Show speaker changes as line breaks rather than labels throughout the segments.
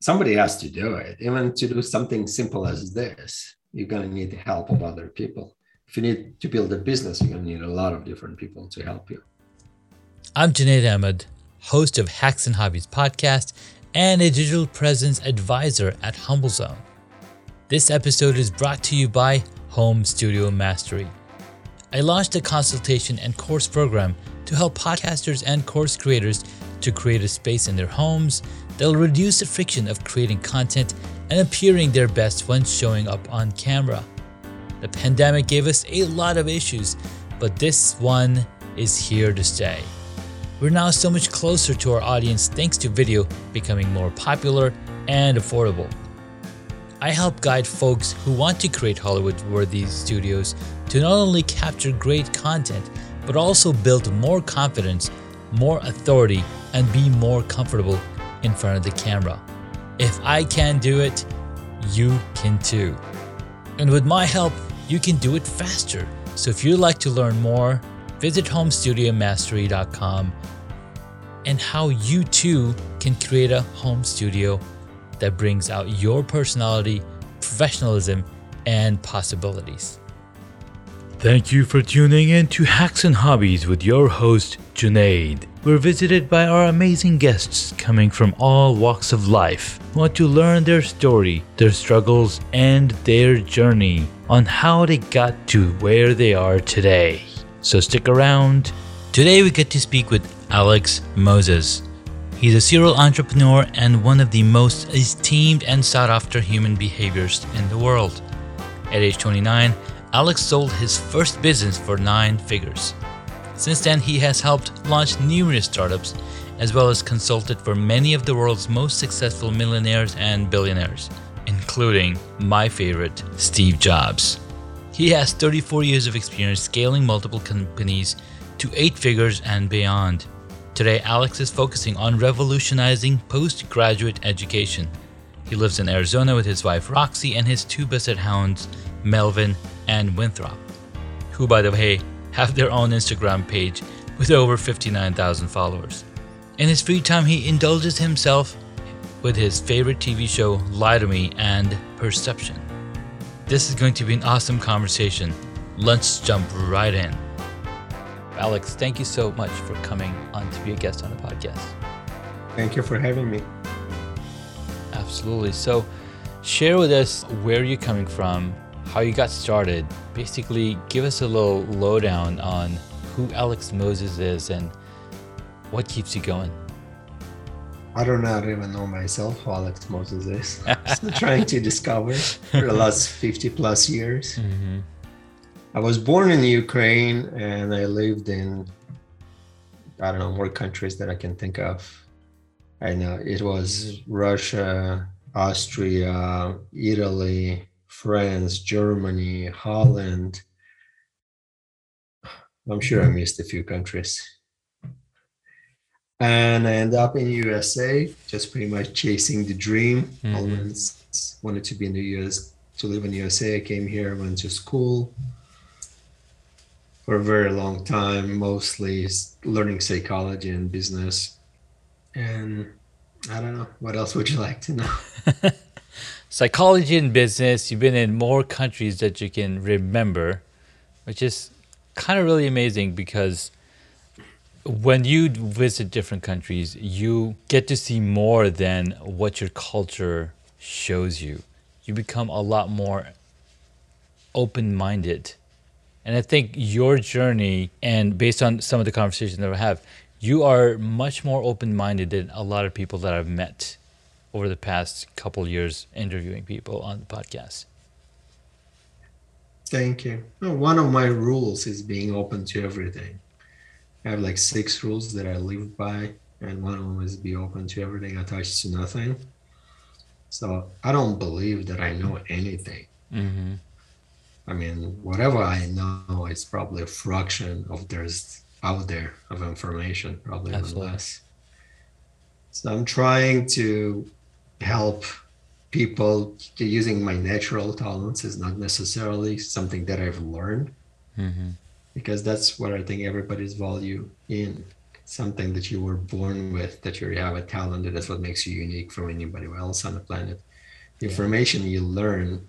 somebody has to do it. Even to do something simple as this, you're going to need the help of other people. If you need to build a business, you're going to need a lot of different people to help you.
I'm Junaid Ahmed, host of Hacks and Hobbies podcast and a digital presence advisor at HumbleZone. This episode is brought to you by Home Studio Mastery. I launched a consultation and course program to help podcasters and course creators to create a space in their homes that'll reduce the friction of creating content and appearing their best when showing up on camera. The pandemic gave us a lot of issues, but this one is here to stay. We're now so much closer to our audience thanks to video becoming more popular and affordable. I help guide folks who want to create Hollywood worthy studios to not only capture great content, but also build more confidence, more authority, and be more comfortable in front of the camera. If I can do it, you can too. And with my help, you can do it faster. So if you'd like to learn more, visit homestudiomastery.com and how you too can create a home studio that brings out your personality, professionalism, and possibilities. Thank you for tuning in to Hacks and Hobbies with your host, Junaid. We're visited by our amazing guests coming from all walks of life who want to learn their story, their struggles, and their journey on how they got to where they are today. So stick around. Today we get to speak with Alex Moses. He's a serial entrepreneur and one of the most esteemed and sought after human behaviors in the world. At age 29, Alex sold his first business for nine figures. Since then, he has helped launch numerous startups as well as consulted for many of the world's most successful millionaires and billionaires, including my favorite, Steve Jobs. He has 34 years of experience scaling multiple companies to eight figures and beyond. Today, Alex is focusing on revolutionizing postgraduate education. He lives in Arizona with his wife Roxy and his two basset hounds, Melvin and Winthrop, who, by the way, have their own Instagram page with over 59,000 followers. In his free time, he indulges himself with his favorite TV show, Lie to Me, and Perception. This is going to be an awesome conversation. Let's jump right in. Alex, thank you so much for coming on to be a guest on the podcast.
Thank you for having me.
Absolutely. So, share with us where you're coming from, how you got started. Basically, give us a little lowdown on who Alex Moses is and what keeps you going.
I do not even know myself who Alex Moses is. Still trying to discover for the last 50 plus years. Mm-hmm. I was born in Ukraine and I lived in, I don't know, more countries that I can think of. I know it was Russia, Austria, Italy, France, Germany, Holland. I'm sure I missed a few countries. And I end up in USA, just pretty much chasing the dream. Mm-hmm. Always wanted to be in the US, to live in the USA. I came here, went to school for a very long time, mostly learning psychology and business. And I don't know, what else would you like to know?
psychology and business, you've been in more countries that you can remember, which is kind of really amazing because when you visit different countries, you get to see more than what your culture shows you. You become a lot more open minded and I think your journey, and based on some of the conversations that I have, you are much more open minded than a lot of people that I've met over the past couple years interviewing people on the podcast.
Thank you. One of my rules is being open to everything. I have like six rules that I live by, and one of them is be open to everything, attached to nothing. So I don't believe that I know anything. Mm-hmm. I mean, whatever I know is probably a fraction of there's out there of information, probably Absolutely. less. So I'm trying to help people using my natural talents is not necessarily something that I've learned mm-hmm. because that's what I think everybody's value in something that you were born with, that you have a talent, that that's what makes you unique from anybody else on the planet. The information you learn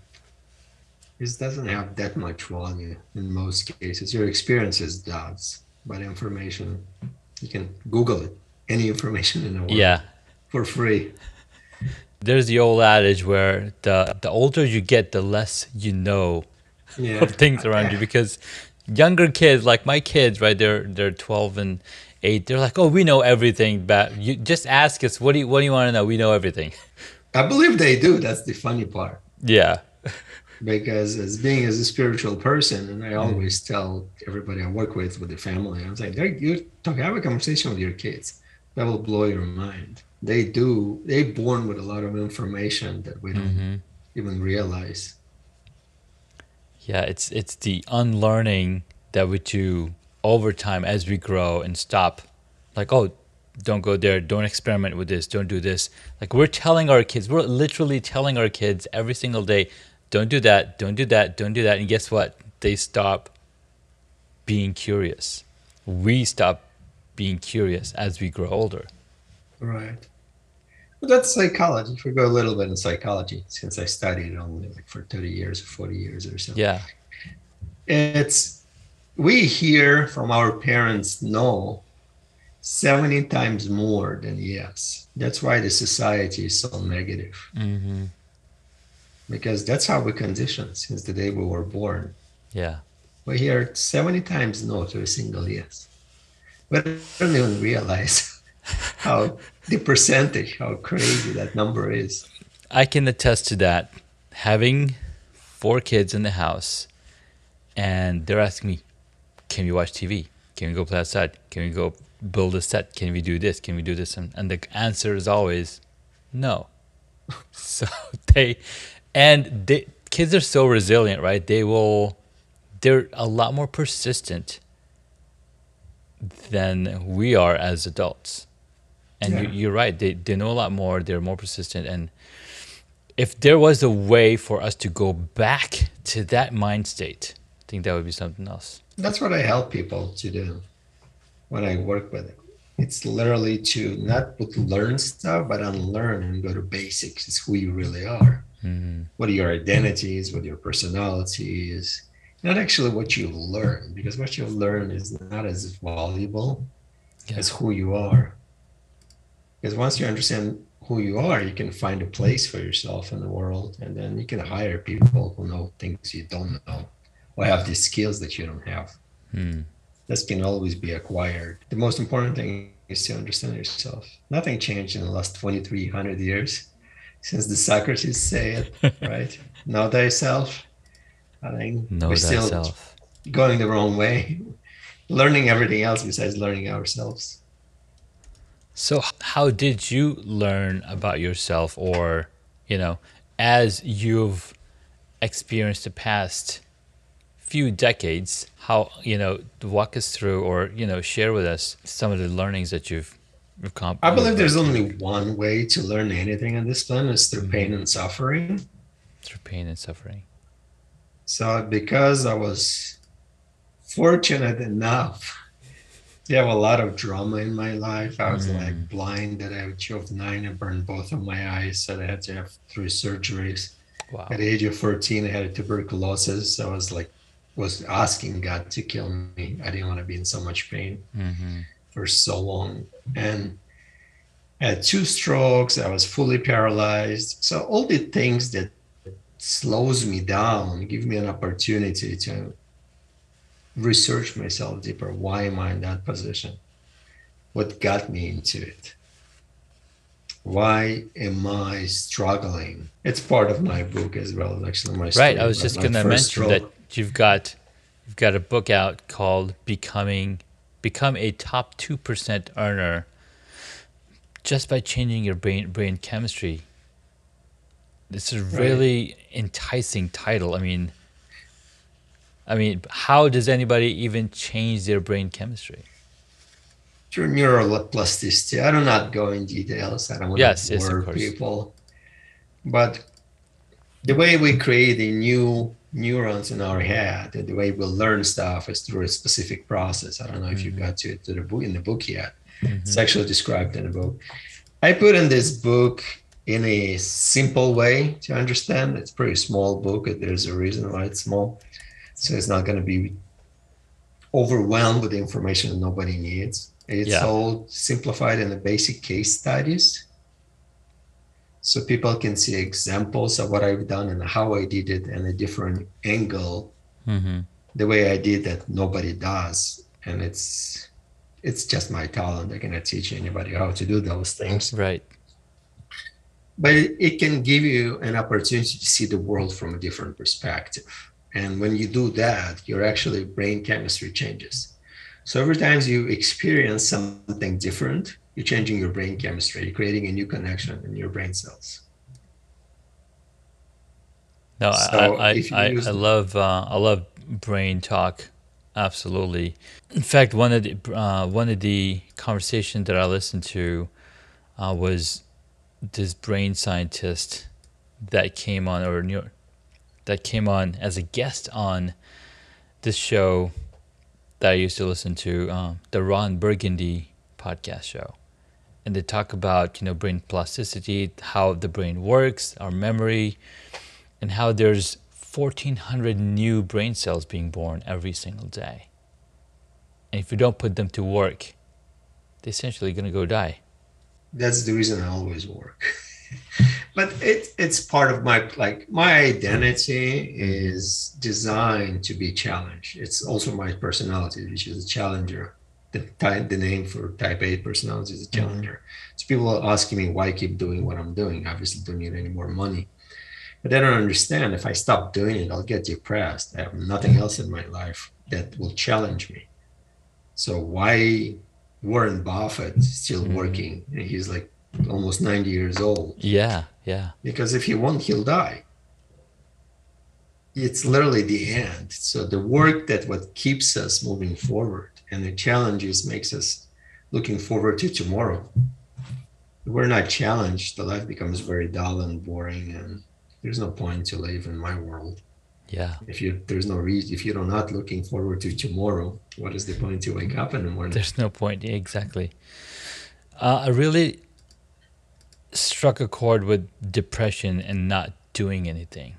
this doesn't have that much value in most cases. Your experiences does, but information you can Google it. Any information in the world.
Yeah.
For free.
There's the old adage where the the older you get, the less you know
Yeah.
of things around you because younger kids like my kids right they're they're 12 and 8 they're like oh we know everything but you just ask us what do you what do you want to know we know everything
I believe they do. That's the funny part.
yeah
Because as being as a spiritual person, and I mm. always tell everybody I work with, with the family, I was like, "They're- you talk, have a conversation with your kids. That will blow your mind. They do. They're born with a lot of information that we don't
Mhm.
even realize.
yeah it's it's the unlearning that we do over time as we grow and stop like oh don't go there don't experiment with this don't do this like we're telling our kids we're literally telling our kids every single day don't do that don't do that don't do that and guess what they stop being curious we stop being curious as we grow older
Right. But that's psychology. If we go a little bit in psychology, since I studied it only like for 30 years or 40 years or so.
yeah
It's we hear from our parents no 70 times more than yes. That's why the society is so negative.
mm-hmm.
Because that's how we conditioned since the day we were born.
yeah
We hear 70 times no to a single yes. But I don't even realize how the percentage, how crazy that number is.
I can attest to that. Having four kids in the house, and they're asking me, "Can we watch TV? Can we go play outside? Can we go build a set? Can we do this? Can we do this?" And, and the answer is always, "No." so they, and they kids are so resilient, right? They will, they're a lot more persistent than we are as adults. And you,
Yeah.
you're right. They they know a lot more. They're more persistent. And if there was a way for us to go back to that mind state, I think that would be something else.
That's what I help people to do when I work with it. It's literally to not learn stuff, but unlearn and go to basics. It's who you really are.
Mm-hmm.
What are your identities? What your personality is? Not actually what you learn, because what you learn is not as valuable
Yeah.
as who you are. Because once you understand who you are, you can find a place for yourself in the world, and then you can hire people who know things you don't know, or have the skills that you don't have.
Mm.
This can always be acquired. The most important thing is to understand yourself. Nothing changed in the last 2,300 years since the Socrates said, right? know thyself. I think
Know
we're still
thyself.
going the wrong way, learning everything else besides learning ourselves.
So, how did you learn about yourself, or, you know, as you've experienced the past few decades, how, you know, walk us through or, you know, share with us some of the learnings that you've accomplished?
I believe there's only one way to learn anything on this planet is through pain and suffering.
through pain and suffering.
So, because I was fortunate enough to have a lot of drama in my life, I was
Mm.
like blind at age of nine. I burned both of my eyes, so I had to have three surgeries.
Wow.
At the age of 14, I had tuberculosis. So I was like, was asking God to kill me. I didn't want to be in so much pain
Mm-hmm.
for so long. And I had two strokes. I was fully paralyzed. So all the things that slows me down give me an opportunity to research myself deeper. Why am I in that position? What got me into it? Why am I struggling? It's part of my book as well. Actually, my
Right. I was just going to mention that you've got you've got a book out called Becoming Become a Top 2% Earner just by changing your brain brain chemistry. This is a
Right.
really enticing title. I mean I mean, how does anybody even change their brain chemistry?
through neuroplasticity. I do not go in details. I don't want
Yes,
to
yes, of
bore
course.
people. But the way we create the new neurons in our head and the way we learn stuff is through a specific process. I don't know if you
Mhm.
got to, to the book in the book yet. It's actually described in the book. I put in this book in a simple way to understand. It's a pretty small book. There's a reason why it's small. So it's not going to be overwhelmed with information that nobody needs. It's
Yeah.
all simplified in the basic case studies. So people can see examples of what I've done and how I did it and a different angle,
Mm-hmm.
the way I did that nobody does. And it's it's just my talent. I cannot teach anybody how to do those things.
Right.
But it, it can give you an opportunity to see the world from a different perspective. And when you do that, your actually brain chemistry changes. So every time you experience something different, you're changing your brain chemistry, you're creating a new connection in your brain cells.
No,
So
I I, I, I love uh, I love brain talk. Absolutely. In fact, one of the uh, one of the conversations that I listened to uh, was this brain scientist that came on or new, that came on as a guest on this show that I used to listen to, um, the Ron Burgundy podcast show. And they talk about, you know, brain plasticity, how the brain works, our memory, and how there's 1400 new brain cells being born every single day. And if you don't put them to work, they're essentially going to go die.
That's the reason I always work. but it, it's part of my like my identity is designed to be challenged. It's also my personality, which is a challenger. The type, the name for type A personality is a challenger. So people are asking me why I keep doing what I'm doing. Obviously, don't need any more money. But they don't understand if I stop doing it, I'll get depressed. I have nothing else in my life that will challenge me. So why Warren Buffett is still
Mhm.
working? And he's like almost 90 years old
Yeah, yeah.
because if he won't, he'll die. It's literally the end. So the work that what keeps us moving forward and the challenges makes us looking forward to tomorrow. If we're not challenged, the life becomes very dull and boring, and there's no point to live in my world.
Yeah.
If you there's no reason if you're not looking forward to tomorrow, what is the point to wake up in the morning?
There's no point. Exactly. Uh, I really struck a chord with depression and not doing anything.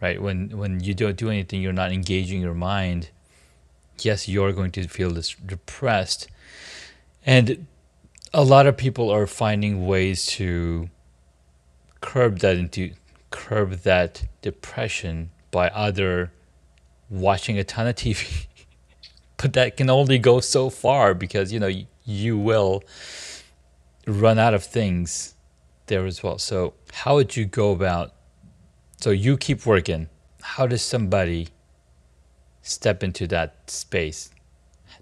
Right? When when you don't do anything, you're not engaging your mind. Yes, you're going to feel this depressed. And a lot of people are finding ways to curb that into curb that depression by either watching a ton of TV but that can only go so far because you know you will run out of things there as well so how would you go about so you keep working how does somebody step into that space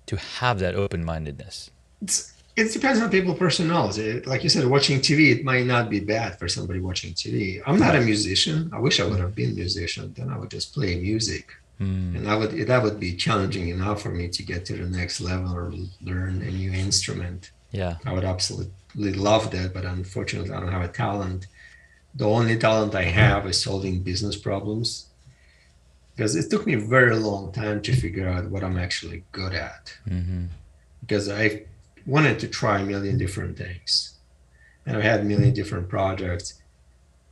to have that open-mindedness
it's, it depends on people's personality. Like you said, watching TV, it might not be bad for somebody watching TV. I'm not a musician. I wish I would have been a musician. Then I would just play music,
Hmm.
and that would that would be challenging enough for me to get to the next level or learn a new instrument.
yeah
I would absolutely love that, but unfortunately, I don't have a talent. The only talent I have is solving business problems. Because it took me a very long time to figure out what I'm actually good at
hmm
because I wanted to try a million different things and I had a million different projects.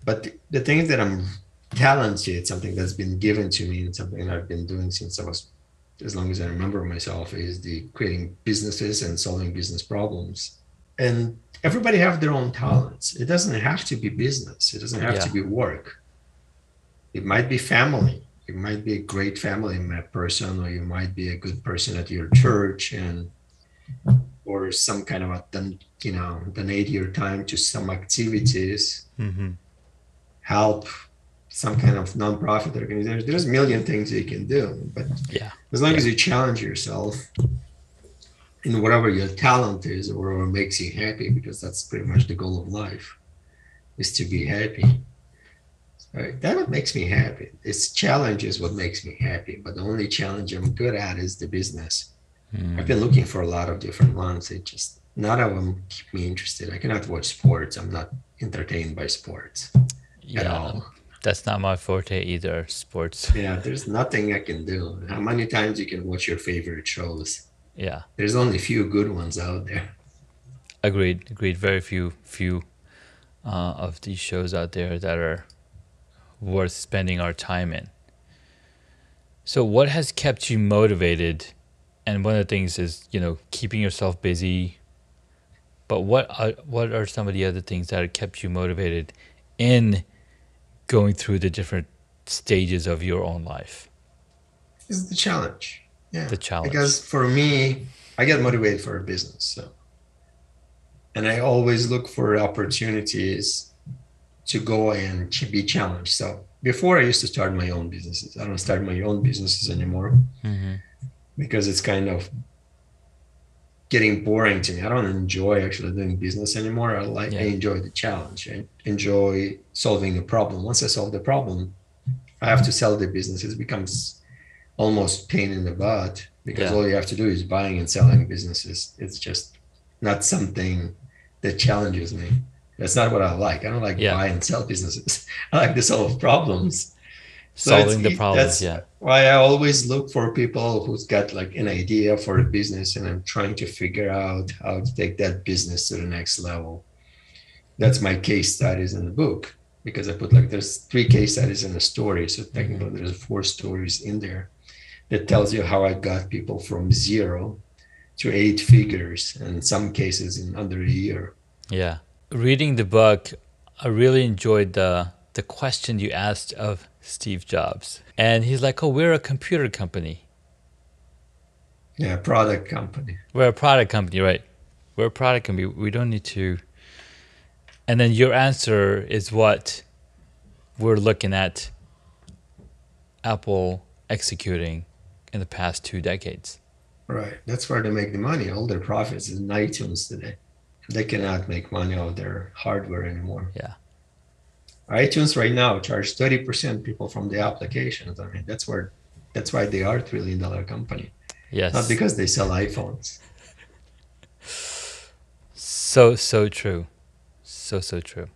But the, the thing that I'm talented, something that's been given to me and something I've been doing since I was as long as I remember myself is the creating businesses and solving business problems. And everybody have their own talents. It doesn't have to be business. It doesn't have to be work. It might be family. You might be a great family person, or you might be a good person at your church, and or some kind of a you know donate your time to some activities,
hmm
help some kind of nonprofit organization. There's a million things you can do, but
yeah
as long as you challenge yourself in whatever your talent is or whatever makes you happy, because that's pretty much the goal of life, is to be happy. Right? That what makes me happy. It's challenge is what makes me happy. But the only challenge I'm good at is the business.
Mm.
I've been looking for a lot of different ones. It just none of them keep me interested. I cannot watch sports. I'm not entertained by sports at
yeah
all.
that's not my forte either sports
Yeah, there's nothing I can do. How many times you can watch your favorite shows?
Yeah
There's only a few good ones out there.
Agreed. Agreed. Very few few uh, of these shows out there that are worth spending our time in. So, what has kept you motivated? And one of the things is, you know, keeping yourself busy. But what are, what are some of the other things that have kept you motivated in going through the different stages of your own life?
Is the challenge. Yeah.
The challenge.
Because for me, I get motivated for a business. So and I always look for opportunities to go and be challenged. So before I used to start my own businesses. I don't start my own businesses anymore
Mm-hmm.
because it's kind of getting boring to me. I don't enjoy actually doing business anymore. I like I enjoy the challenge. I enjoy solving a problem. Once I solve the problem, I have to sell the business. It becomes almost pain in the butt because
Yeah.
all you have to do is buying and selling businesses. It's just not something that challenges me. That's not what I like. I don't like
Yeah.
buy and sell businesses. I like to solve problems. So
Solving the
e-
problems,
that's
yeah.
Why I always look for people who's got like an idea for a business and I'm trying to figure out how to take that business to the next level. That's my case studies in the book because I put like there's three case studies in the story. So technically mm-hmm. there's four stories in there that tells you how I got people from zero to eight figures and in some cases in under a year.
Yeah. Reading the book, I really enjoyed the the question you asked of Steve Jobs. And he's like, "Oh, we're a computer company.
Yeah, product company.
We're a product company, right? We're a product company. We don't need to." And then your answer is what we're looking at Apple executing in the past two decades.
Right. That's where they make the money. All their profits is in iTunes today. They cannot make money out of their hardware anymore.
Yeah.
iTunes right now charge 30% people from the applications. I mean, that's where that's why they are a trillion dollar company.
Yes.
Not because they sell iPhones.
So so true, so so true.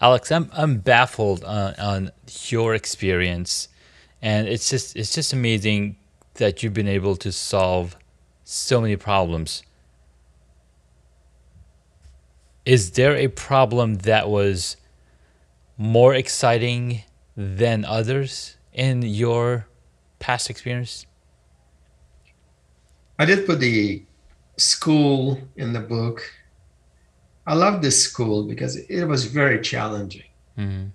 Alex, I'm I'm baffled on, on your experience, and it's just it's just amazing that you've been able to solve so many problems. Is there a problem that was more exciting than others in your past experience?
I did put the school in the book. I love this school because it was very challenging.
Mm-hmm.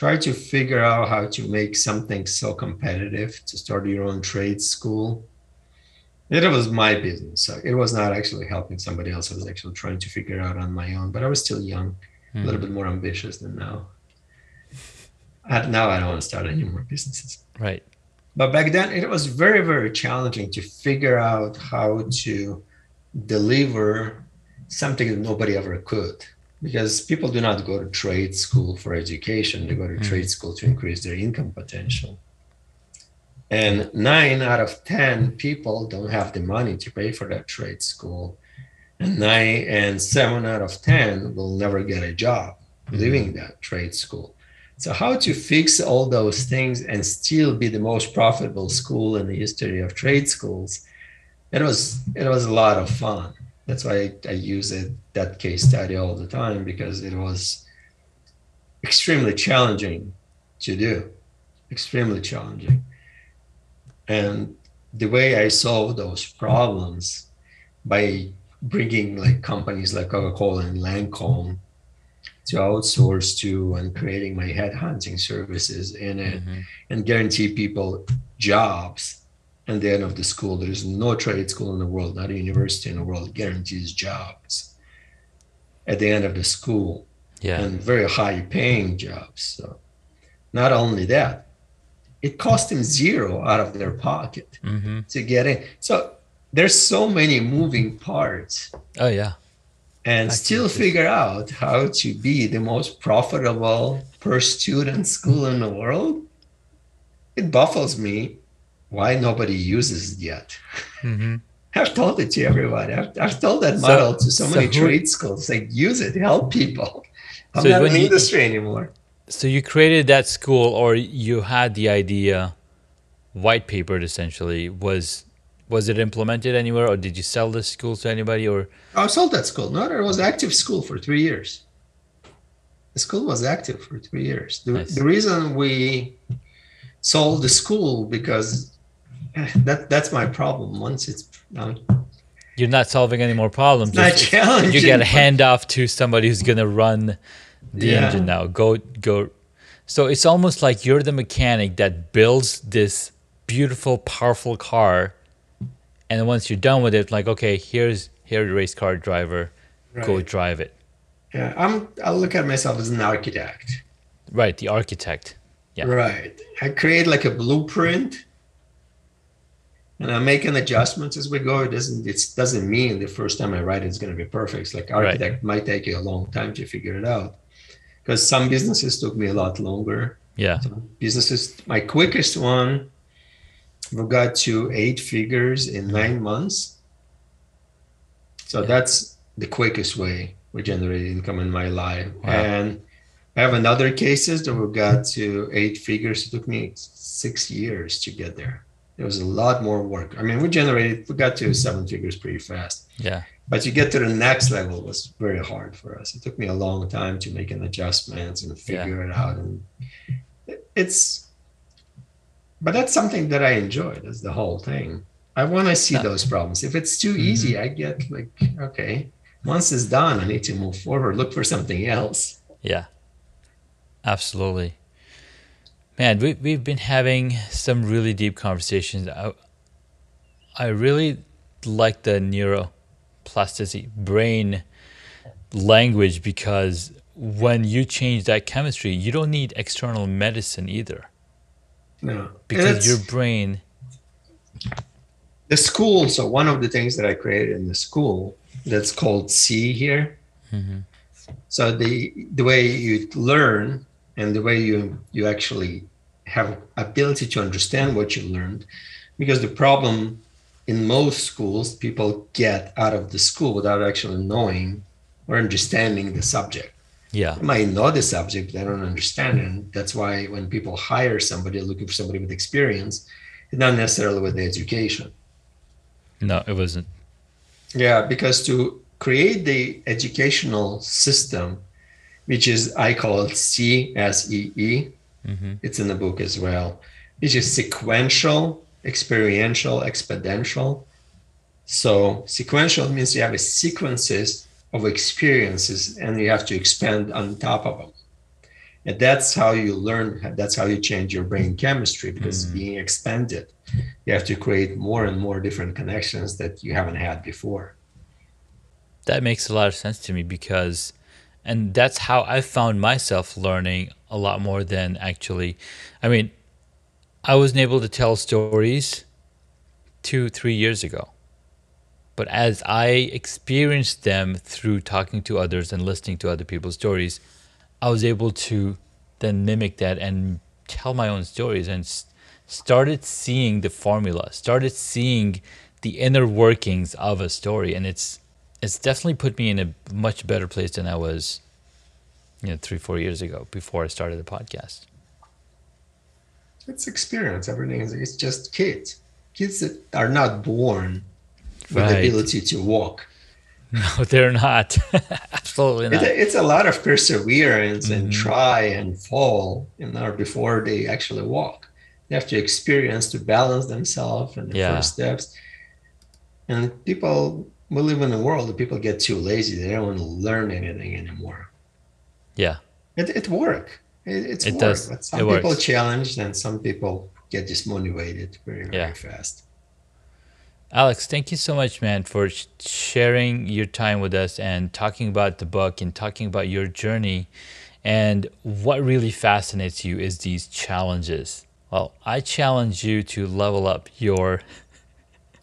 Try to figure out how to make something so competitive to start your own trade school. It was my business. So it was not actually helping somebody else. I was actually trying to figure out on my own, but I was still young, a little hmm. bit more ambitious than now. And now I don't want to start any more businesses.
Right.
But back then, it was very, very challenging to figure out how to deliver something that nobody ever could. Because people do not go to trade school for education, they go to
Mhm.
trade school to increase their income potential. And nine out of 10 people don't have the money to pay for that trade school. And nine and seven out of 10 will never get a job leaving that trade school. So, how to fix all those things and still be the most profitable school in the history of trade schools? It was it was a lot of fun. That's why I, I use it that case study all the time because it was extremely challenging to do, extremely challenging. And the way I solved those problems by bringing like companies like Coca-Cola and Lancome to outsource to and creating my headhunting services in it
Mhm.
and guarantee people jobs at the end of the school. There is no trade school in the world, not a university in the world guarantees jobs at the end of the school
Yeah.
and very high paying jobs. So not only that, it cost them zero out of their pocket
Mm-hmm.
to get in. So there's so many moving parts
Oh yeah.
and
I
still figure out how to be the most profitable per student school in the world it baffles me why nobody uses it yet
Mm-hmm.
I've told it to everybody i've, I've told that
So-
model to so,
so
many
who-
trade schools like use it help people i'm
So
not in the industry anymore
So you created that school, or you had the idea, white papered essentially, was was it implemented anywhere, or did you sell the school to anybody? Or
I sold that school. No, it was active school for three years. The school was active for three years. The,
Nice.
the reason we sold the school because that that's my problem. Once it's um,
you're not solving any more problems.
not
It's-
challenging.
you get a handoff to somebody who's gonna run the
Yeah.
engine now. Go go. So it's almost like you're the mechanic that builds this beautiful, powerful car, and once you're done with it, like okay, here's here's a race car driver, go drive it.
Yeah, I'm. I look at myself as an architect.
Right, the architect. Yeah.
Right. I create like a blueprint, and I'm making adjustments as we go. It doesn't. It doesn't mean the first time I write it's going to be perfect. It's like
Right.
architect might take you a long time to figure it out, because some businesses took me a lot longer.
Yeah.
Some businesses, my quickest one, we got to eight figures in nine months. So
Yeah.
that's the quickest way we generate income in my life.
Wow.
And I have another cases that we got to eight figures. It took me six years to get there. There was a lot more work. I mean, we generated, we got to seven figures pretty fast.
Yeah.
But you get to the next level was very hard for us. It took me a long time to make an adjustments and figure it out. And it's, but that's something that I enjoy. That's the whole thing. I want to see
Yeah.
those problems. If it's too mm-hmm. easy, I get like, okay, once it's done, I need to move forward, look for something else.
Yeah, absolutely. Man, we, we've been having some really deep conversations. I, I really like the neuroplasticity brain language because when you change that chemistry, you don't need external medicine either
No,
because your brain,
the school. So one of the things that I created in the school that's called C here.
Mhm.
So the the way you learn and the way you you actually have ability to understand what you learned, because the problem in most schools people get out of the school without actually knowing or understanding the subject.
yeah,
They might know the subject, they don't understand it. And that's why when people hire somebody looking for somebody with experience, it's not necessarily with the education.
no, it wasn't.
Yeah, because to create the educational system, which is I call it CSEE,
hmm
it's in the book as well, which is sequential, experiential, exponential. So sequential means you have a sequences of experiences and you have to expand on top of them. And that's how you learn, that's how you change your brain chemistry because it's
Mm.
being expanded. You have to create more and more different connections that you haven't had before.
That makes a lot of sense to me because, and that's how I found myself learning a lot more than actually. I mean, I wasn't able to tell stories two, three years ago. But as I experienced them through talking to others and listening to other people's stories, I was able to then mimic that and tell my own stories and started seeing the formula, started seeing the inner workings of a story. And it's, it's definitely put me in a much better place than I was, you know, three, four years ago before I started the podcast.
It's experience. Everything is it's just kids. Kids that are not born with the ability to walk.
No, they're not. Absolutely not.
it's a lot of perseverance and
Mhm.
try and fall in there before they actually walk. They have to experience to balance themselves and the
Yeah.
first steps. And people, we live in a world that people get too lazy. They don't want to learn anything anymore.
Yeah.
It, it work. It, it's
It
work.
does.
But some
It
people
works.
challenged and some people get dismotivated very, very
Yeah.
fast.
Alex, thank you so much, man, for sharing your time with us and talking about the book and talking about your journey. And what really fascinates you is these challenges. Well, I challenge you to level up your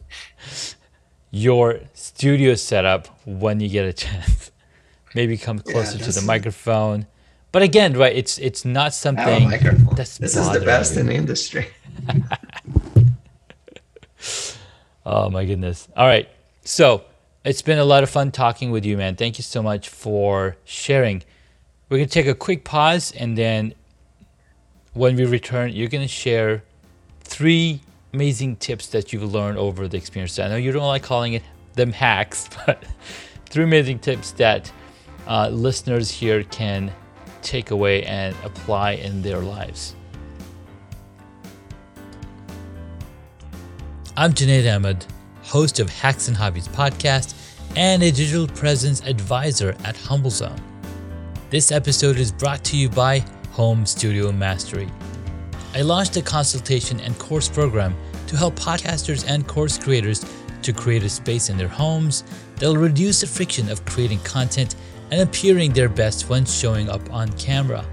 your studio setup when you get a chance. Maybe come
Yeah,
closer to the microphone. But again, right, it's it's not
I have a
something that's
this is the best
you.
in the industry.
Oh my goodness. All right. So it's been a lot of fun talking with you, man. Thank you so much for sharing. We're to take a quick pause and then when we return, you're going to share three amazing tips that you've learned over the experience. I know you don't like calling it them hacks, but three amazing tips that uh, listeners here can take away and apply in their lives. I'm Junaid Ahmed, host of Hacks and Hobbies podcast and a digital presence advisor at HumbleZone. This episode is brought to you by Home Studio Mastery. I launched a consultation and course program to help podcasters and course creators to create a space in their homes that'll reduce the friction of creating content and appearing their best when showing up on camera.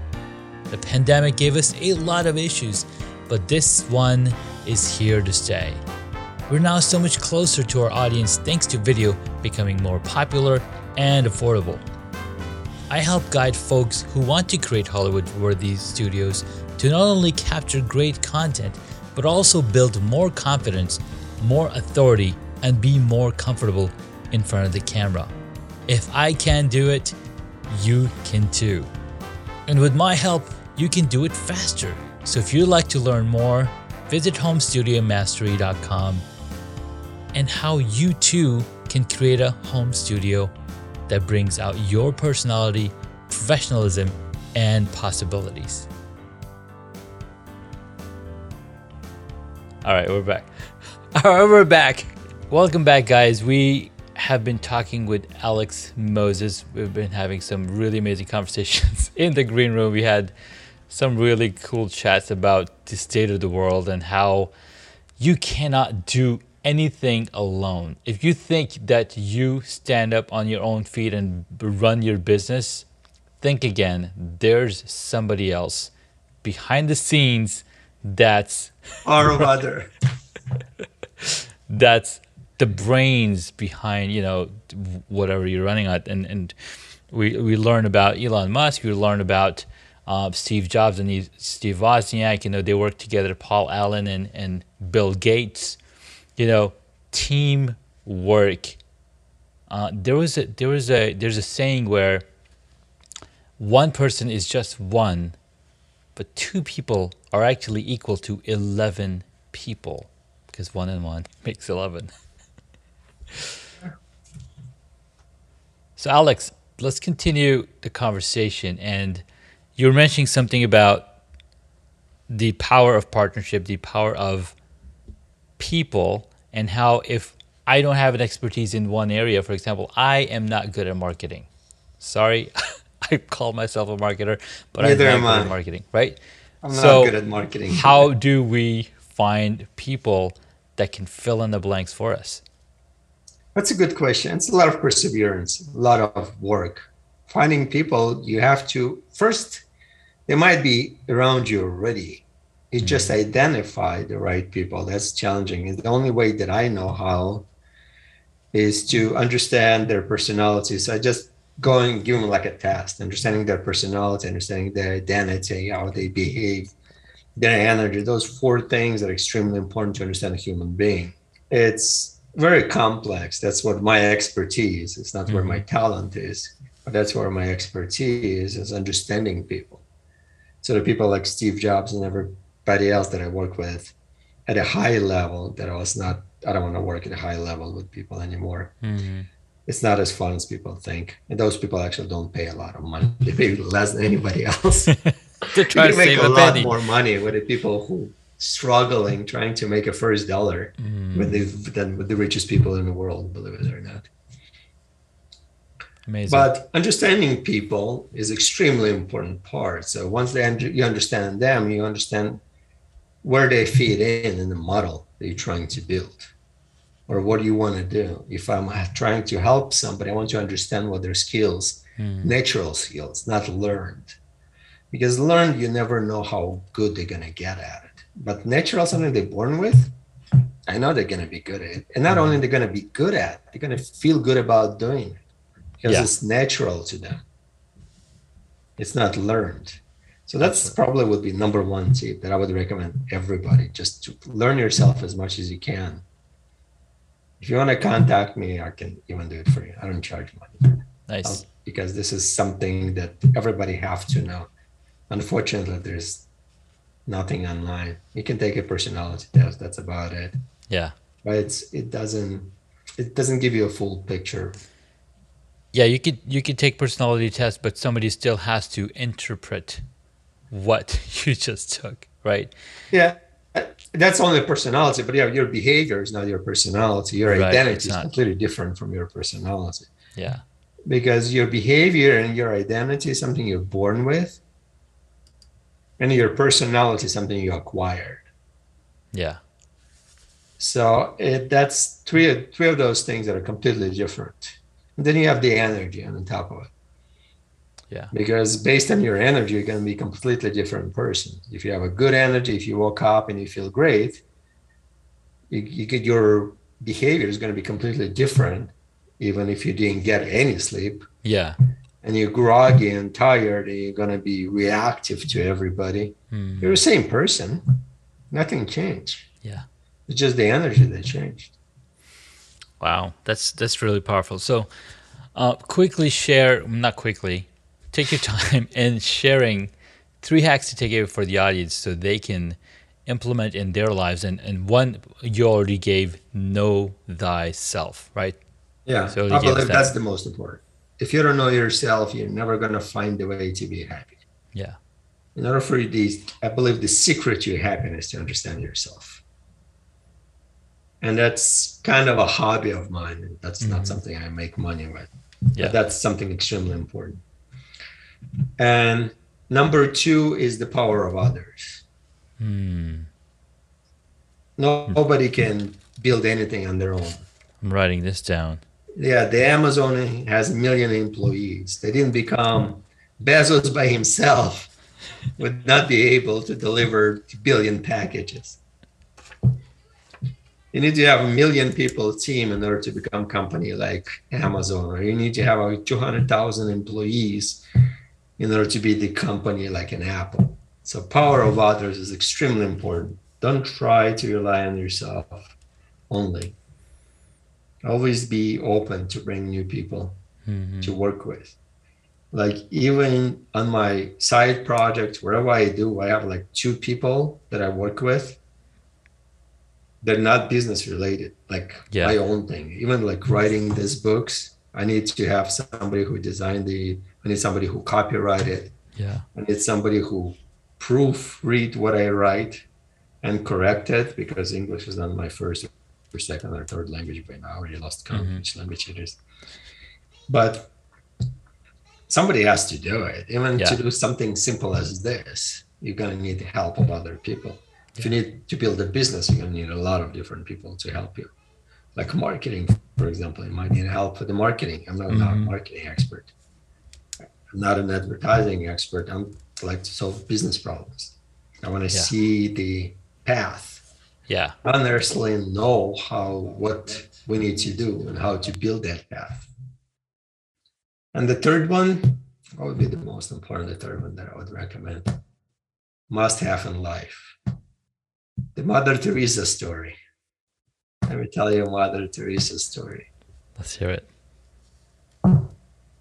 The pandemic gave us a lot of issues, but this one is here to stay. We're now so much closer to our audience thanks to video becoming more popular and affordable. I help guide folks who want to create Hollywood worthy studios to not only capture great content, but also build more confidence, more authority, and be more comfortable in front of the camera. If I can do it, you can too. And with my help, you can do it faster. So if you'd like to learn more, visit homestudiomastery.com and how you too can create a home studio that brings out your personality, professionalism, and possibilities. All right, we're back. All right, we're back. Welcome back, guys. We have been talking with Alex Moses. We've been having some really amazing conversations in the green room. We had some really cool chats about the state of the world and how you cannot do anything alone. If you think that you stand up on your own feet and run your business, think again. There's somebody else behind the scenes that's
our mother.
that's the brains behind you know whatever you're running at. And and we we learn about Elon Musk. We learn about uh, Steve Jobs and Steve Wozniak. You know they work together Paul Allen and and Bill Gates. You know team work uh, there was a there was a there's a saying where one person is just one but two people are actually equal to 11 people because one and one makes 11 so, Alex, let's continue the conversation. And you were mentioning something about the power of partnership, the power of people, and how if I don't have an expertise in one area, for example, I am not good at marketing. Sorry, I call myself a marketer, but Neither I'm not good I. at marketing, right?
I'm so not good at marketing.
how do we find people that can fill in the blanks for us?
That's a good question. It's a lot of perseverance, a lot of work. Finding people, you have to first, they might be around you already. You mm-hmm. just identify the right people. That's challenging. And the only way that I know how is to understand their personalities. So I just go and give them like a test, understanding their personality, understanding their identity, how they behave, their energy. Those four things are extremely important to understand a human being. It's very complex. That's what my expertise. It's not mm-hmm. where my mm-hmm. talent is, but that's where my expertise is understanding people. So the people like Steve Jobs and everybody else that I work with at a high level that I was not, I don't want to work at a high level with people anymore. Mm-hmm. It's not as fun as people think. And those people actually don't pay a lot of money. They pay less than anybody else.
They're trying to make a,
lot
penny.
more money with the people who struggling trying to make a first dollar mm. with the than with the richest people in the world, believe it or not.
Amazing.
But understanding people is extremely important part. So once they under, you understand them, you understand where they fit in in the model that you're trying to build, or what do you want to do. If I'm trying to help somebody, I want to understand what their skills, mm. natural skills, not learned, because learned you never know how good they're gonna get at it. But natural something they're born with. I know they're going to be good at it. And not only they're going to be good at they're going to feel good about doing it. Because yeah. it's natural to them. It's not learned. So that's probably would be number one tip that i would recommend everybody. Just to learn yourself as much as you can if you want to contact me i can even do it for you i don't charge money
nice I'll,
because this is something that everybody have to know unfortunately there's nothing online. You can take a personality test. That's about it.
Yeah.
But it's it doesn't it doesn't give you a full picture.
Yeah, you could you could take personality tests, but somebody still has to interpret what you just took, right?
Yeah, that's only personality, but yeah, your behavior is not your personality. Your
Right,
identity is completely different from your personality
Yeah.
because your behavior and your identity is something you're born with, and your personality is something you acquired.
Yeah.
So it, that's three three of those things that are completely different. And then you have the energy on top of it.
Yeah.
Because based on your energy, you're going to be a completely different person. If you have a good energy, if you woke up and you feel great, you, you get your behavior is going to be completely different, even if you didn't get any sleep.
Yeah.
And you're groggy and tired, and you're going to be reactive to everybody.
Hmm.
You're the same person. Nothing changed.
Yeah.
It's just the energy that changed.
Wow, that's that's really powerful. So, uh, quickly share, not quickly, take your time in sharing three hacks to take away for the audience so they can implement in their lives. And and one you already gave, know thyself, right?
Yeah,
So
I believe
that.
that's the most important. If you don't know yourself, you're never going to find the way to be happy.
Yeah,
In order for you, the, I believe the secret to happiness to understand yourself. And that's kind of a hobby of mine. That's
Mhm.
not something I make money with.
yeah,
But that's something extremely important. And number two is the power of others.
Hmm.
No, nobody can build anything on their own.
I'm writing this down.
Yeah, the Amazon has a million employees. They didn't become Bezos by himself would not be able to deliver a billion packages. You need to have a million people team in order to become a company like Amazon, or you need to have like 200,000 employees in order to be the company like an Apple. So power of others is extremely important. Don't try to rely on yourself only always be open to bring new people
Mhm.
to work with like even on my side project wherever i do i have like two people that i work with they're not business related like
Yeah.
my own thing even like writing these books i need to have somebody who designed the i need somebody who copyrighted
Yeah,
I need somebody who proofread what I write and correct it because English is not my first or second or third language by now. I already lost count
Mhm.
which language it is. But somebody has to do it. Even
Yeah.
to do something simple as this, you're gonna need the help of other people. If you need to build a business, you're gonna need a lot of different people to help you. Like marketing, for example, you might need help with the marketing. I'm not, not a marketing expert. I'm not an advertising expert. I'm like to solve business problems. I want to
Yeah.
see the path.
yeah, I
Honestly, know how what we need to do and how to build that path. And the third one, what would be the most important? The third one that I would recommend, must have in life, the Mother Teresa story. Let me tell you Mother Teresa's story.
let's hear it.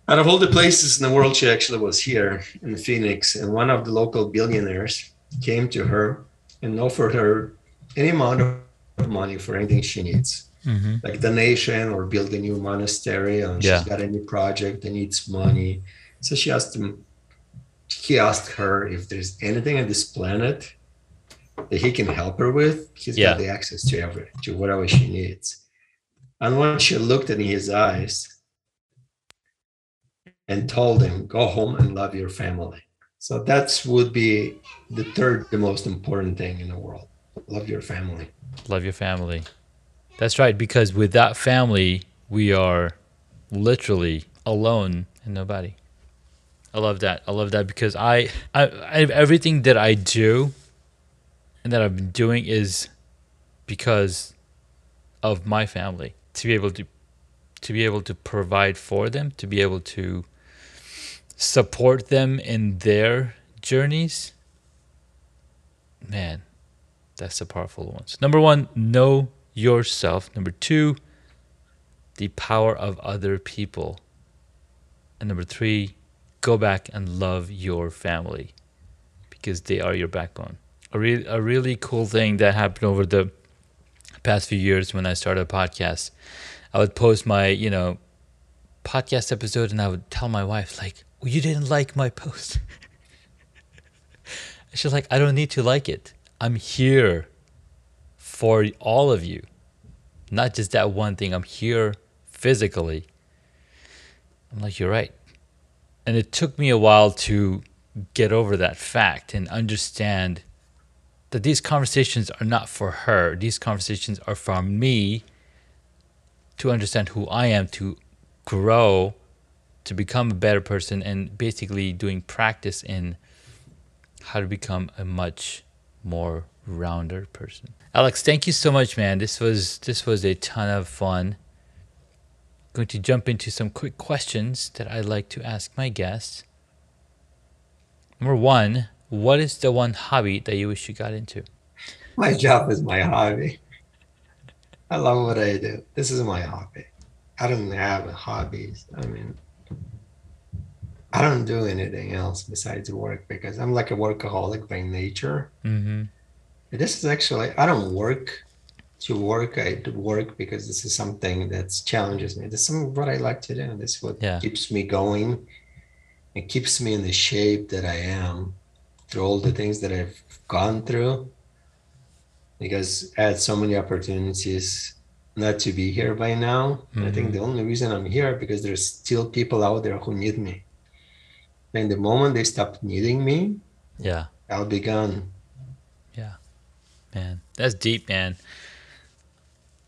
Out of all the places in the world, she actually was here in Phoenix, and one of the local billionaires came to her and offered her any amount of money for anything she needs,
hmm
like donation or build a new monastery. And
Yeah.
she's got a new project that needs money. So she asked him, he asked her if there's anything on this planet that he can help her with. He's
Yeah.
got the access to every to whatever she needs. And when she looked in his eyes, and told him, go home and love your family. So that would be the third, the most important thing in the world. Love your family.
Love your family. That's right, because with that family, we are literally alone and nobody. I love that. I love that because I, I, I everything that I do and that I've been doing is because of my family. To be able to to be able to provide for them, to be able to support them in their journeys. Man, that's the powerful ones. Number one, know yourself. Number two, the power of other people. And number three, go back and love your family because they are your backbone. a, re- a really cool thing that happened over the past few years when I started a podcast. I would post my, you know, podcast episode and I would tell my wife, like, well, you didn't like my post. She's like, I don't need to like it. I'm here for all of you. Not just that one thing. I'm here physically. I'm like, you're right. And it took me a while to get over that fact and understand that these conversations are not for her. These conversations are for me to understand who I am, to grow, to become a better person, and basically doing practice in how to become a much more rounder person. Alex, thank you so much, man. This was this was a ton of fun. Going to jump into some quick questions that I like to ask my guests. Number one, what is the one hobby that you wish you got into?
My job is my hobby. I love what I do. This is my hobby. I don't have hobbies. I mean, I don't do anything else besides work because I'm like a workaholic by nature.
Mm-hmm.
This is actually, I don't work to work. I do work because this is something that challenges me. This is what I like to do. This is what
Yeah.
keeps me going. It keeps me in the shape that I am through all the things that I've gone through. Because I had so many opportunities not to be here by now. And I think the only reason I'm here because there's still people out there who need me. And the moment they stopped needing me,
Yeah.
I'll be gone.
Yeah. Man, that's deep, man.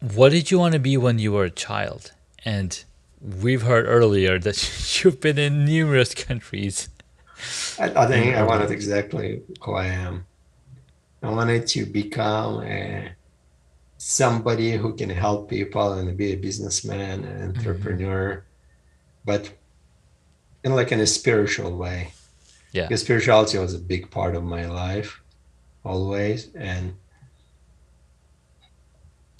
What did you want to be when you were a child? And we've heard earlier that you've been in numerous countries.
I, I think I wanted exactly who I am. I wanted to become a, somebody who can help people and be a businessman, an mm-hmm. entrepreneur, but in like in a spiritual way.
Yeah.
Because spirituality was a big part of my life, always, and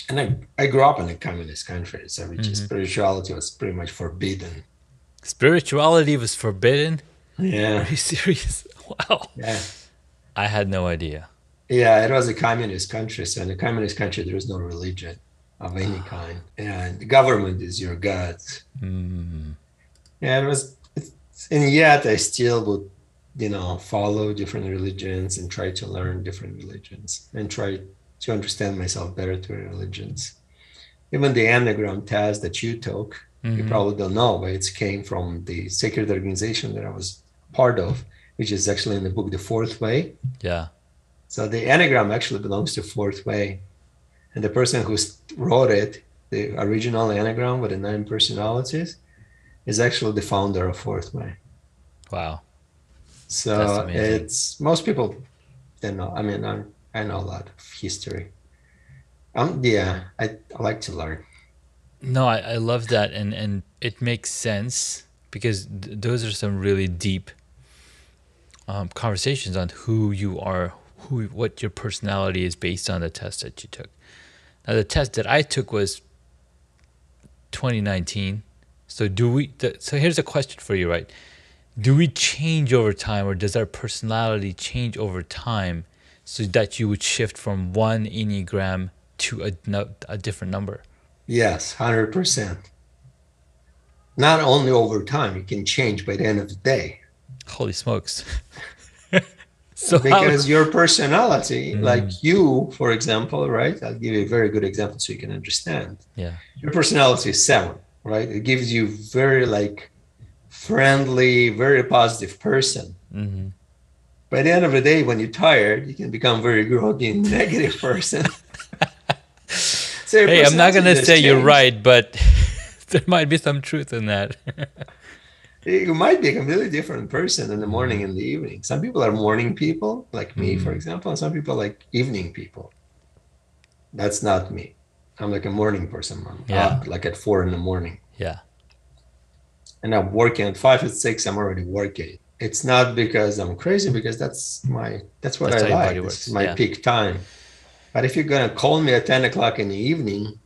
and I, I grew up in a communist country, so which is spirituality was pretty much forbidden.
Spirituality was forbidden?
Yeah,
Are you serious? Wow.
yeah.
I had no idea.
Yeah, it was a communist country. So in a communist country, there is no religion of any kind, and the government is your god.
Mm.
Yeah, it was, and yet I still would, you know, follow different religions and try to learn different religions and try to understand myself better through religions. Even the enneagram test that you took, you
Mhm.
probably don't know, but it came from the sacred organization that I was part of, which is actually in the book The Fourth Way.
Yeah.
So the enneagram actually belongs to Fourth Way. And the person who wrote it, the original enneagram with the nine personalities, is actually the founder of Fourth Way.
Wow.
So it's most people don't know. I mean, I, I know a lot of history. Um, yeah, I, I like to learn.
No, I, I love that, and and it makes sense because th- those are some really deep um, conversations on who you are, who what your personality is based on the test that you took. Now, the test that I took was 2019. So do we? So here's a question for you, right? Do we change over time, or does our personality change over time, so that you would shift from one enneagram to a, a different number?
Yes, 100%. Not only over time, it can change by the end of the day.
Holy smokes. so how,
because your personality,
Mm.
like you, for example, right? I'll give you a very good example so you can understand.
yeah.
Your personality is seven, right? It gives you very like friendly, very positive person.
hmm
By the end of the day, when you're tired, you can become very groggy and negative person. So
Hey, I'm not gonna say you're right, but there might be some truth in that.
You might be a completely different person in the morning and the evening. Some people are morning people, like me, for
Mhm.
example, and some people like evening people. That's not me. I'm like a morning person. I'm
Yeah.
up like at four in the morning.
yeah.
and I'm working at five at six, I'm already working. It's not because I'm crazy, because that's my that's what
That's
I like.
body
This
works,
is my
yeah.
peak time. But if you're gonna call me at 10 o'clock in the evening,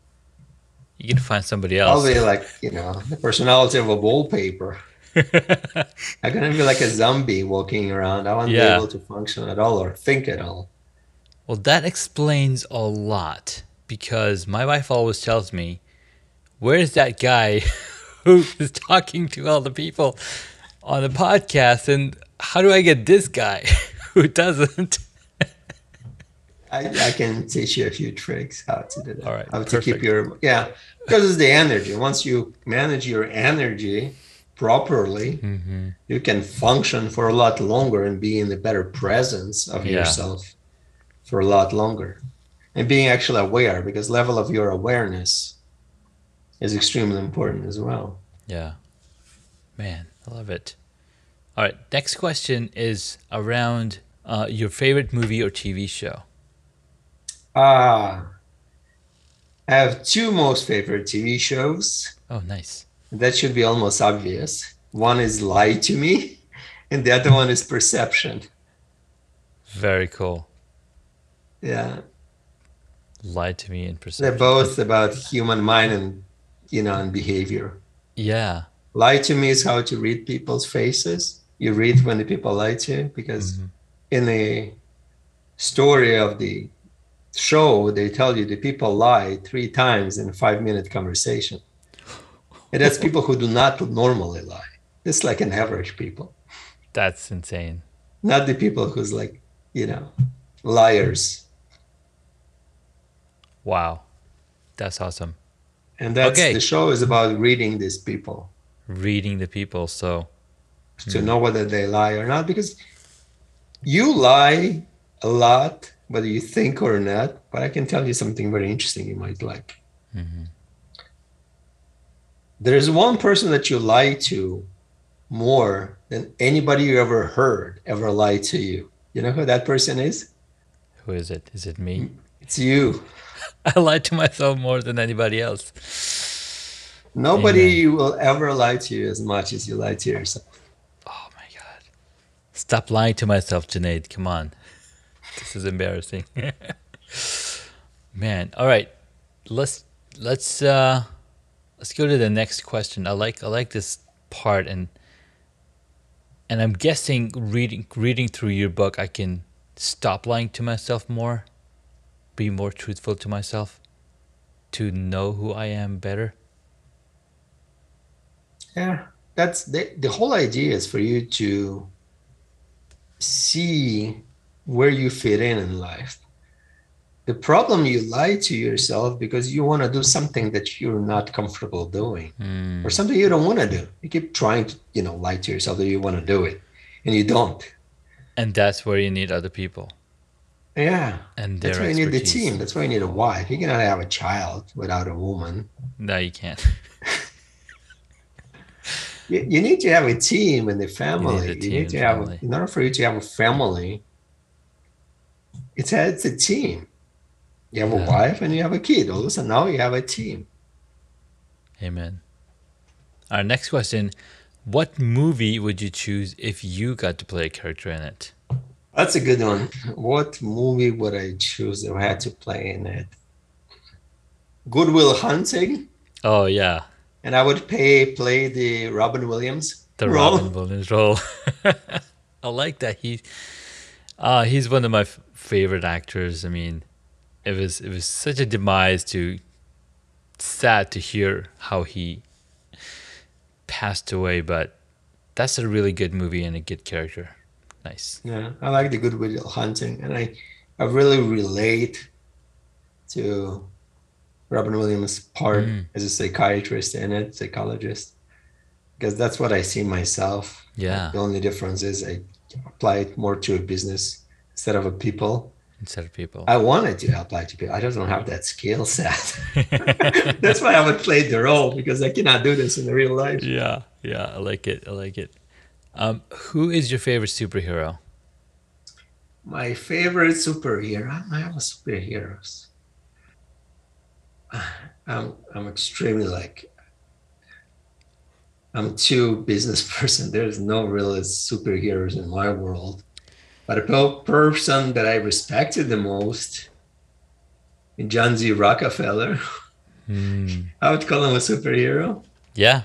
You can find somebody
I'll
else.
be like, you know, the personality of a wallpaper. I'm gonna be like a zombie walking around. I won't
Yeah.
be able to function at all or think at all.
Well, that explains a lot because my wife always tells me, Where's that guy who is talking to all the people on the podcast? And how do I get this guy who doesn't?
I, I can teach you a few tricks how to do that.
All right,
How to keep your yeah, because it's the energy. Once you manage your energy properly,
Mm-hmm.
you can function for a lot longer and be in the better presence of
Yeah.
yourself for a lot longer. And being actually aware, because level of your awareness is extremely important as well.
Yeah. Man, I love it. All right, next question is around uh, your favorite movie or TV show.
Ah, I have two most favorite TV shows.
Oh, nice.
That should be almost obvious. One is Lie to Me, and the other one is Perception.
Very cool.
Yeah,
Lie to me in
person,
they're
both about human mind and you know and behavior.
Yeah.
Lie to me is how to read people's faces. You read when the people lie to you because
Mhm.
in the story of the show, they tell you the people lie three times in a five minute conversation. And that's people who do not normally lie. It's like an average people,
That's insane.
not the people who's like, you know, liars.
Wow. That's awesome.
And that's
Okay.
the show is about reading these people
Reading the people. So,
to know whether they lie or not because you lie a lot whether you think or not but i can tell you something very interesting you might like
Mhm.
there's one person that you lie to more than anybody you ever heard ever lie to you you know who that person is
who is it? Is it me?
it's you
I lie to myself more than anybody else.
nobody
Amen.
will ever lie to you as much as you lie to yourself
Oh my God. Stop lying to myself, Junaid. Come on. This is embarrassing. Man. All right. Let's let's uh let's go to the next question. I like I like this part and and I'm guessing reading reading through your book I can stop lying to myself more, be more truthful to myself, to know who I am better.
Yeah, that's the, the whole idea is for you to see where you fit in in life. The problem you lie to yourself because you want to do something that you're not comfortable doing
Hmm.
or something you don't want to do. You keep trying to, you know, lie to yourself that you want to do it and you don't.
And that's where you need other people
Yeah.
and
That's why you need the team. That's why you need a wife. You cannot have a child without a woman.
No, you can't.
You, you need to have a team in the family.
a
You need to have,
family.
in order for you to have a family, it's a, it's a team. You have
Yeah.
a wife and you have a kid. All of a sudden, now you have a team.
Amen. Our next question What movie would you choose if you got to play a character in it?
That's a good one. What movie would I choose if I had to play in it? Good Will Hunting,
Oh, yeah.
and I would pay play the Robin Williams
The
role.
Robin Williams role. I like that. He, uh, he's one of my f- favorite actors. I mean, it was it was such a demise to sad to hear how he passed away, but that's a really good movie and a good character. Nice.
Yeah, I like the Good Will Hunting, and I, I really relate to Robin Williams' part
Mm.
as a psychiatrist in it, psychologist, because that's what I see myself.
Yeah.
The only difference is I apply it more to a business instead of a people.
Instead of people.
I wanted to apply to people. I just don't have that skill set. that's why I haven't played the role because I cannot do this in the real life.
Yeah, yeah, I like it. I like it. Um, who is your favorite superhero?
My favorite superhero. I have a superheroes. I'm I'm extremely like I'm too business person. There's no real superheroes in my world. But a person that I respected the most, John D. Rockefeller,
Hmm.
I would call him a superhero.
Yeah,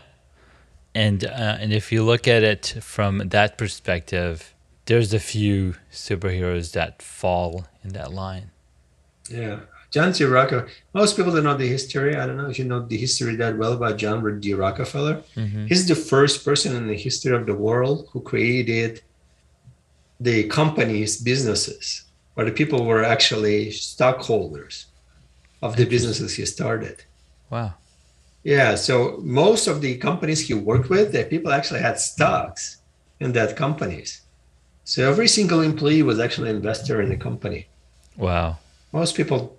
and uh, and if you look at it from that perspective, there's a few superheroes that fall in that line.
Yeah. John D. Rockefeller. Most people don't know the history. I don't know if you know the history that well about John D. Rockefeller.
Mm-hmm.
He's the first person in the history of the world who created the companies, businesses, where the people were actually stockholders of the businesses he started.
Wow.
Yeah. So most of the companies he worked with, the people actually had stocks in that companies. So every single employee was actually an investor in the company.
Wow.
Most people,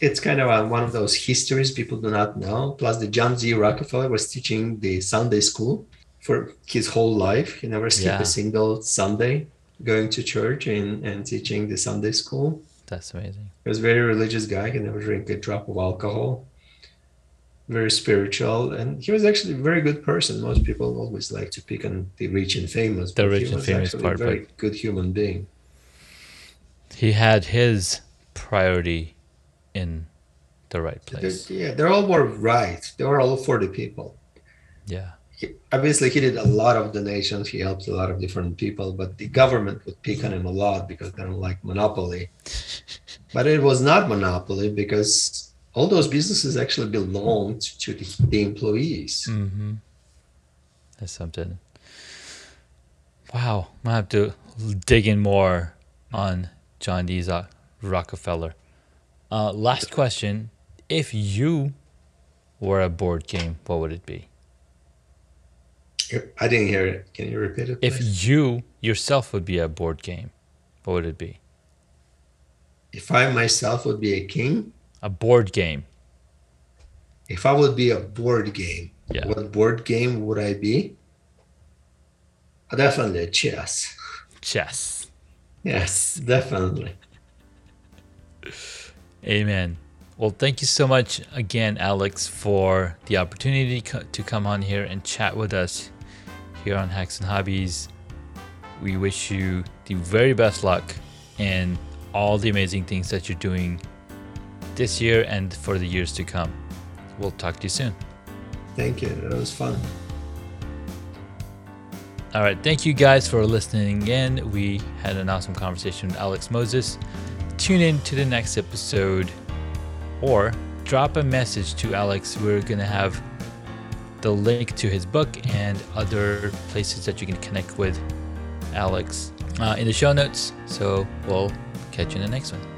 it's kind of one of those histories people do not know. Plus, the John D. Rockefeller was teaching the Sunday school for his whole life. He never skipped
Yeah.
a single Sunday going to church and, and teaching the Sunday school.
That's amazing.
He was a very religious guy. He never drank a drop of alcohol. Very spiritual, and he was actually a very good person. Most people always like to pick on the rich and famous.
The rich
he
and famous part,
a very good human being.
He had his priority in the right
They're-
place.
yeah, they're all were right. They were all for the people.
Yeah.
He, obviously, he did a lot of donations. He helped a lot of different people, but the government would pick on him a lot because they don't like monopoly. But it was not monopoly because all those businesses actually belonged to the, the employees.
Mm-hmm. That's something. Wow. I'm gonna have to dig in more on John D. Rockefeller. Uh, last question. If you were a board game, what would it be?
I didn't hear it. Can you repeat it?
If you yourself would be a board game, what would it be?
if I myself would be a king,
A board game.
if I would be a board game,
Yeah.
what board game would I be? Definitely chess.
Chess.
Yes, definitely.
Amen. Well, thank you so much again, Alex, for the opportunity to come on here and chat with us here on Hacks and Hobbies. We wish you the very best luck in all the amazing things that you're doing this year and for the years to come. We'll talk to you soon.
Thank you. It was fun.
All right. Thank you guys for listening in. We had an awesome conversation with Alex Moses. Tune in to the next episode or drop a message to Alex. We're going to have the link to his book and other places that you can connect with Alex uh, in the show notes. So we'll catch you in the next one.